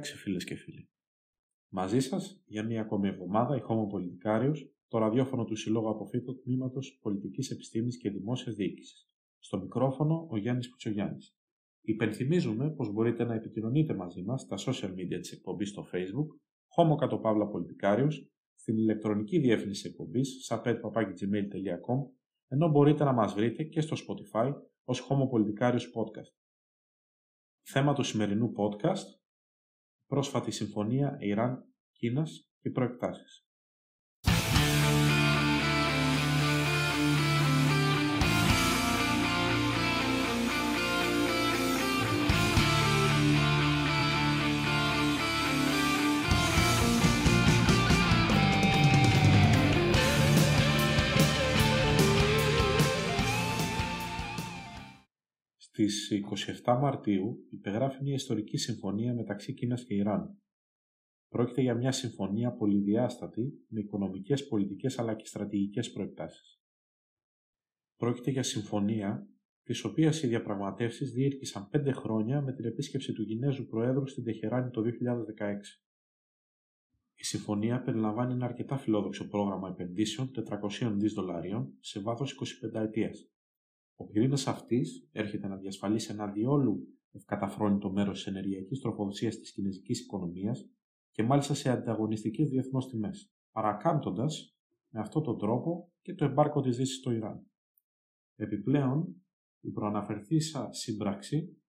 podcast νούμερο 6 φίλες και φίλοι. Μαζί σας για μία ακόμη εβδομάδα η Homo Politicarius, το ραδιόφωνο του Συλλόγου Αποφύτου Τμήματος Πολιτικής Επιστήμης και Δημόσιας Διοίκησης. Στο μικρόφωνο ο Γιάννης Κουτσογιάννης. Υπενθυμίζουμε πως μπορείτε να επικοινωνείτε μαζί μας στα social media της εκπομπής στο facebook, Homo Κατοπαύλα Politicarius, στην ηλεκτρονική διεύθυνση εκπομπής sapetpapakigmail.com, ενώ μπορείτε να μας βρείτε και στο Spotify ως Homo Politicarius Podcast. Θέμα του σημερινού podcast πρόσφατη συμφωνία Ιράν-Κίνας και προεκτάσεις. Στις 27 Μαρτίου υπεγράφει μια ιστορική συμφωνία μεταξύ Κίνας και Ιράν. Πρόκειται για μια συμφωνία πολυδιάστατη με οικονομικές, πολιτικές αλλά και στρατηγικές προεκτάσεις. Πρόκειται για συμφωνία της οποίας οι διαπραγματεύσεις διήρκησαν πέντε χρόνια με την επίσκεψη του Κινέζου Προέδρου στην Τεχεράνη το 2016. Η συμφωνία περιλαμβάνει ένα αρκετά φιλόδοξο πρόγραμμα επενδύσεων 400 δις δολαρίων σε βάθος 25 ετίας. Ο πυρήνα αυτής έρχεται να διασφαλίσει ένα διόλου ευκαταφρόνητο μέρος της ενεργειακής τροφοδοσίας της κινέζικης οικονομίας και μάλιστα σε ανταγωνιστικές διεθνώς τιμές, παρακάμπτοντας με αυτόν τον τρόπο και το εμπάρκο της Δύσης στο Ιράν. Επιπλέον, η προαναφερθήσα σύμπραξη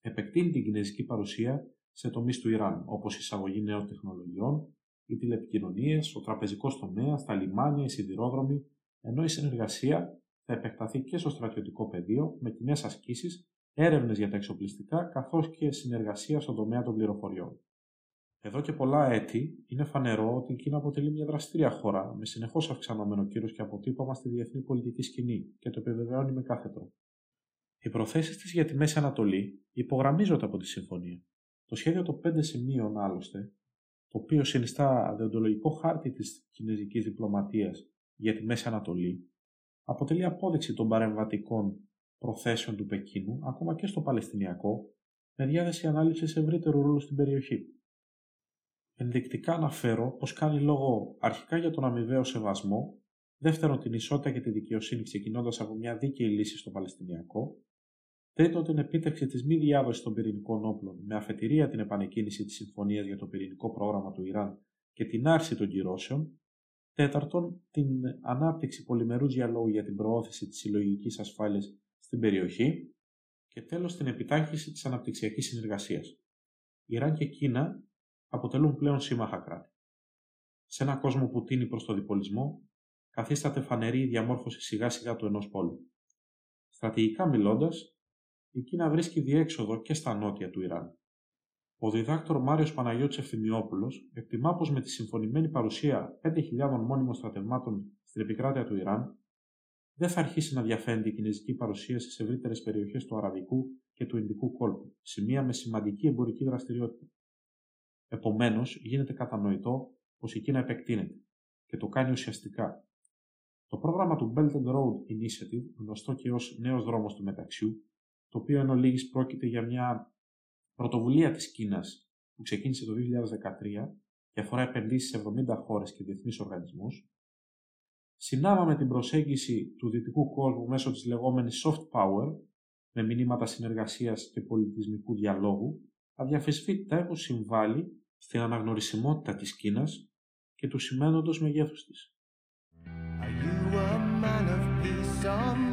επεκτείνει την κινέζικη παρουσία σε τομείς του Ιράν, όπως η εισαγωγή νέων τεχνολογιών, οι τηλεπικοινωνίες, ο τραπεζικός τομέας, τα λιμάνια, οι σιδηρόδρομοι, ενώ η συνεργασία θα επεκταθεί και στο στρατιωτικό πεδίο με κοινές ασκήσεις, έρευνες για τα εξοπλιστικά καθώς και συνεργασία στον τομέα των πληροφοριών. Εδώ και πολλά έτη είναι φανερό ότι η Κίνα αποτελεί μια δραστήρια χώρα με συνεχώς αυξανόμενο κύρος και αποτύπωμα στη διεθνή πολιτική σκηνή και το επιβεβαιώνει με κάθε τρόπο. Οι προθέσεις της για τη Μέση Ανατολή υπογραμμίζονται από τη συμφωνία. Το σχέδιο των πέντε σημείων, άλλωστε, το οποίο συνιστά δεοντολογικό χάρτη της κινέζικης διπλωματίας για τη Μέση Ανατολή, αποτελεί απόδειξη των παρεμβατικών προθέσεων του Πεκίνου, ακόμα και στο Παλαιστινιακό, με διάθεση ανάλυση ευρύτερου ρόλου στην περιοχή. Ενδεικτικά αναφέρω πως κάνει λόγο αρχικά για τον αμοιβαίο σεβασμό, δεύτερον την ισότητα και τη δικαιοσύνη ξεκινώντας από μια δίκαιη λύση στο Παλαιστινιακό, τρίτον την επίτευξη της μη διάδοση των πυρηνικών όπλων με αφετηρία την επανεκκίνηση της συμφωνίας για το πυρηνικό πρόγραμμα του Ιράν και την άρση των κυρώσεων, Τέταρτον, την ανάπτυξη πολυμερούς διαλόγου για την προώθηση της συλλογικής ασφάλειας στην περιοχή. Και τέλος, την επιτάχυνση της αναπτυξιακής συνεργασίας. Ιράν και Κίνα αποτελούν πλέον σύμμαχα κράτη. Σε ένα κόσμο που τίνει προς το διπολισμό, καθίσταται φανερή η διαμόρφωση σιγά σιγά του ενός πόλου. Στρατηγικά μιλώντας, η Κίνα βρίσκει διέξοδο και στα νότια του Ιράν. Ο διδάκτορ Μάριος Παναγιώτης Ευθυμιόπουλος εκτιμά πως με τη συμφωνημένη παρουσία 5.000 μόνιμων στρατευμάτων στην επικράτεια του Ιράν, δεν θα αρχίσει να διαφαίνεται η κινέζικη παρουσία στις ευρύτερες περιοχές του Αραβικού και του Ινδικού κόλπου, σημεία με σημαντική εμπορική δραστηριότητα. Επομένως, γίνεται κατανοητό πως η Κίνα επεκτείνεται και το κάνει ουσιαστικά. Το πρόγραμμα του Belt and Road Initiative, γνωστό και ως νέος δρόμος του μεταξιού, το οποίο εν ολίγης πρόκειται για μια πρωτοβουλία της Κίνας που ξεκίνησε το 2013 και αφορά επενδύσεις σε 70 χώρες και διεθνείς οργανισμούς, συνάβαμε την προσέγγιση του δυτικού κόσμου μέσω της λεγόμενης soft power, με μηνύματα συνεργασίας και πολιτισμικού διαλόγου, αδιαφεσβήτητα έχουν συμβάλει στην αναγνωρισιμότητα της Κίνας και του σημαίνοντος μεγέθους της. sides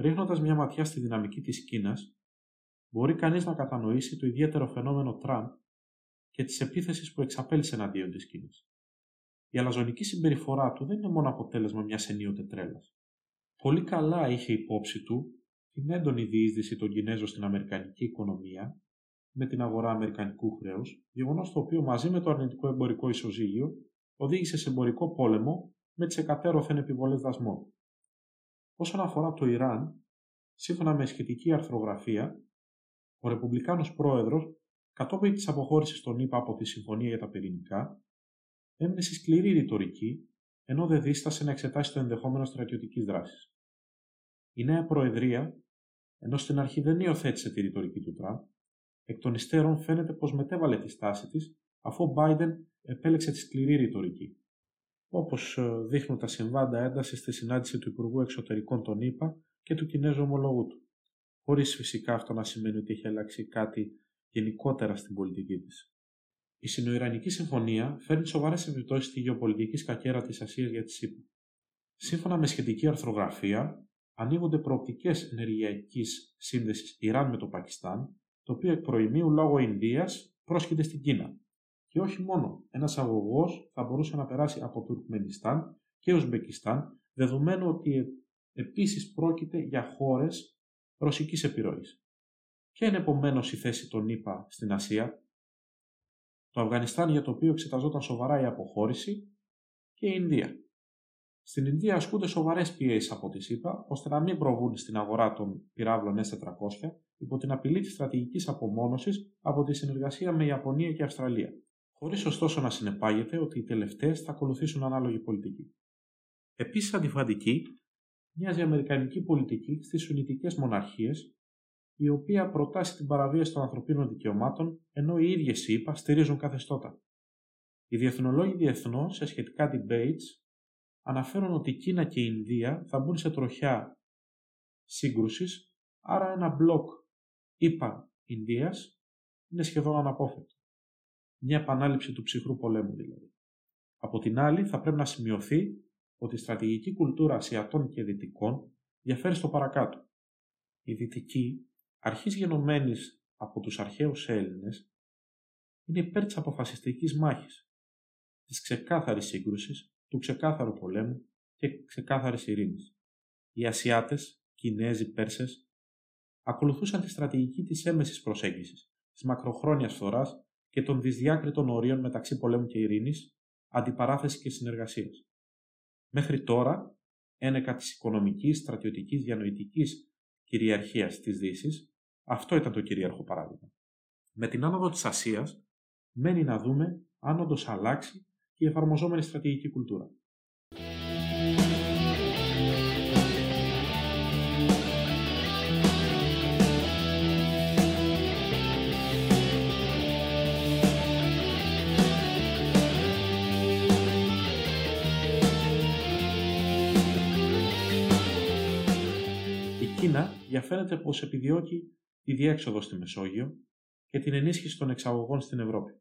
Ρίχνοντας μια ματιά στη δυναμική της Κίνας, μπορεί κανείς να κατανοήσει το ιδιαίτερο φαινόμενο Τραμπ και τις επίθεσεις που εξαπέλυσε εναντίον της Κίνας. Η αλαζονική συμπεριφορά του δεν είναι μόνο αποτέλεσμα μιας ενίοτε τρέλας. Πολύ καλά είχε υπόψη του την έντονη διείσδυση των Κινέζων στην Αμερικανική οικονομία με την αγορά Αμερικανικού χρέους, γεγονός το οποίο μαζί με το αρνητικό εμπορικό ισοζύγιο οδήγησε σε εμπορικό πόλεμο με τις εκατέρωθεν επιβολές δασμών. Όσον αφορά το Ιράν, σύμφωνα με σχετική αρθρογραφία, Ο Ρεπουμπλικάνος πρόεδρος, κατόπιν της αποχώρησης των ΗΠΑ από τη Συμφωνία για τα Πυρηνικά, έμεινε σε σκληρή ρητορική, ενώ δεν δίστασε να εξετάσει το ενδεχόμενο στρατιωτικής δράσης. Η νέα Προεδρία, ενώ στην αρχή δεν υιοθέτησε τη ρητορική του Τραμπ, εκ των υστέρων φαίνεται πως μετέβαλε τη στάση της αφού ο Biden επέλεξε τη σκληρή ρητορική. Όπως ε, δείχνουν τα συμβάντα έντασης στη συνάντηση του Υπουργού Εξωτερικών των ΗΠΑ και του Κινέζου ομολόγου του, χωρίς φυσικά αυτό να σημαίνει ότι έχει αλλάξει κάτι γενικότερα στην πολιτική της. Η Συνοϊρανική Συμφωνία φέρνει σοβαρές επιπτώσεις στη γεωπολιτική σκακέρα της Ασίας για τη ΣΥΠΑ. Σύμφωνα με σχετική αρθρογραφία, ανοίγονται προοπτικές ενεργειακής σύνδεσης Ιράν με το Πακιστάν, το οποίο εκ προημίου λόγω Ινδίας πρόσχεται στην Κίνα. Και όχι μόνο, ένας αγωγός θα μπορούσε να περάσει από Τουρκμενιστάν και Ουσμπεκιστάν, δεδομένου ότι επίσης πρόκειται για χώρες ρωσικής επιρροής. Ποια είναι επομένως η θέση των ΗΠΑ στην Ασία, το Αφγανιστάν για το οποίο εξεταζόταν σοβαρά η αποχώρηση και η Ινδία. Στην Ινδία ασκούνται σοβαρές πιέσεις από τη ΣΥΠΑ ώστε να μην προβούν στην αγορά των πυράβλων S400 υπό την απειλή της στρατηγικής απομόνωσης από τη συνεργασία με Ιαπωνία και Αυστραλία, χωρίς ωστόσο να συνεπάγεται ότι οι τελευταίες θα ακολουθήσουν ανάλογη πολιτική. Επίσης αντιφατική μοιάζει η Αμερικανική πολιτική στις Σουνητικές μοναρχίες, η οποία προτάσει την παραβίαση των ανθρωπίνων δικαιωμάτων, ενώ οι ίδιες ΗΠΑ στηρίζουν καθεστώτα. Οι διεθνολόγοι διεθνώς σε σχετικά debates αναφέρουν ότι η Κίνα και η Ινδία θα μπουν σε τροχιά σύγκρουσης, άρα ένα μπλοκ ΗΠΑ Ινδίας είναι σχεδόν αναπόφευκτο. Μια επανάληψη του ψυχρού πολέμου δηλαδή. Από την άλλη θα πρέπει να σημειωθεί ότι η στρατηγική κουλτούρα Ασιατών και Δυτικών διαφέρει στο παρακάτω. Η Δυτική, αρχής γενομένης από τους αρχαίους Έλληνες, είναι υπέρ της αποφασιστικής μάχης, της ξεκάθαρης σύγκρουσης, του ξεκάθαρου πολέμου και ξεκάθαρης ειρήνης. Οι Ασιάτες, Κινέζοι, Πέρσες, ακολουθούσαν τη στρατηγική της έμεσης προσέγγισης, της μακροχρόνιας φθοράς και των δυσδιάκριτων ορίων μεταξύ πολέμου και ειρήνης, αντιπαράθεσης και συνεργασίας. Μέχρι τώρα, ένεκα της οικονομικής, στρατιωτικής, διανοητικής κυριαρχίας της Δύσης, αυτό ήταν το κυρίαρχο παράδειγμα. Με την άνοδο της Ασίας, μένει να δούμε αν όντως αλλάξει η εφαρμοζόμενη στρατηγική κουλτούρα. Διαφαίνεται πως επιδιώκει τη διέξοδο στη Μεσόγειο και την ενίσχυση των εξαγωγών στην Ευρώπη.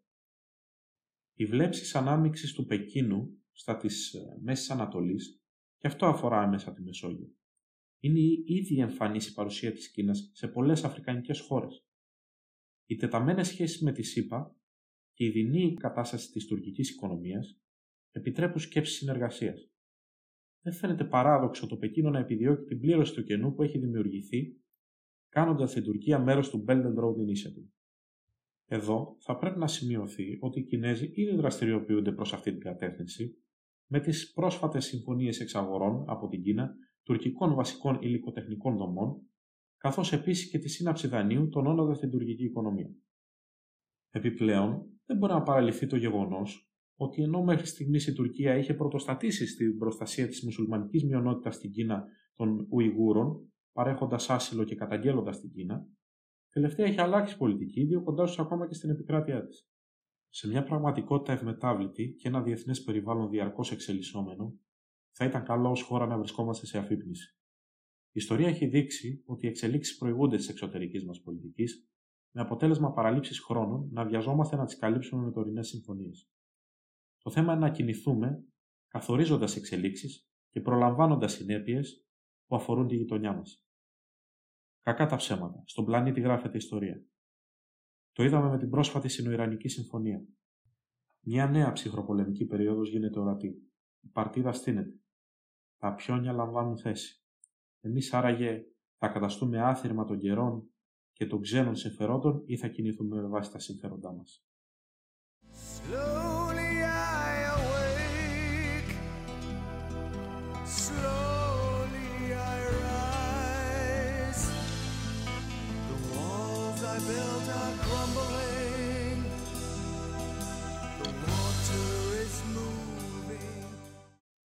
Οι βλέψεις ανάμειξης του Πεκίνου στα της ε, Μέσης Ανατολής και αυτό αφορά άμεσα τη Μεσόγειο. Είναι ήδη εμφανής η παρουσία της Κίνας σε πολλές αφρικανικές χώρες. Οι τεταμένες σχέσεις με τη ΣΥΠΑ και η δεινή κατάσταση της τουρκικής οικονομίας επιτρέπουν σκέψη συνεργασίας δεν φαίνεται παράδοξο το Πεκίνο να επιδιώκει την πλήρωση του κενού που έχει δημιουργηθεί, κάνοντας την Τουρκία μέρος του Belt and Road Initiative. Εδώ θα πρέπει να σημειωθεί ότι οι Κινέζοι ήδη δραστηριοποιούνται προς αυτή την κατεύθυνση με τις πρόσφατες συμφωνίες εξαγορών από την Κίνα τουρκικών βασικών υλικοτεχνικών δομών, καθώς επίσης και τη σύναψη δανείου τονώνοντας την τουρκική οικονομία. Επιπλέον, δεν μπορεί να παραλυθεί το γεγονός ότι ενώ μέχρι στιγμής η Τουρκία είχε πρωτοστατήσει στην προστασία της μουσουλμανικής μειονότητας στην Κίνα των Ουιγούρων, παρέχοντας άσυλο και καταγγέλλοντας την Κίνα, τελευταία έχει αλλάξει πολιτική, διώκοντά του ακόμα και στην επικράτειά της. Σε μια πραγματικότητα ευμετάβλητη και ένα διεθνές περιβάλλον διαρκώς εξελισσόμενο, θα ήταν καλό ως χώρα να βρισκόμαστε σε αφύπνιση. Η ιστορία έχει δείξει ότι οι εξελίξεις προηγούνται της εξωτερικής μας πολιτικής, με αποτέλεσμα παραλήψεις χρόνων να βιαζόμαστε να τις καλύψουμε με τωρινές συμφωνίες. Το θέμα είναι να κινηθούμε καθορίζοντας εξελίξεις και προλαμβάνοντας συνέπειες που αφορούν τη γειτονιά μας. Κακά τα ψέματα. Στον πλανήτη γράφεται ιστορία. Το είδαμε με την πρόσφατη Συνοϊρανική Συμφωνία. Μια νέα ψυχροπολεμική περίοδος γίνεται ορατή. Η παρτίδα στείνεται. Τα πιόνια λαμβάνουν θέση. Εμείς άραγε θα καταστούμε άθυρμα των καιρών και των ξένων συμφερόντων ή θα κινηθούμε με βάση τα συμφέροντά μας.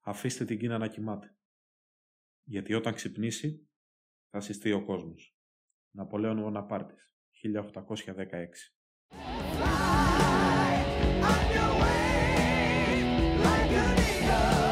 Αφήστε την Κίνα να κοιμάται. Γιατί όταν ξυπνήσει, θα συστεί ο κόσμος. Ναπολέον Βοναπάρτης, 1816. Like an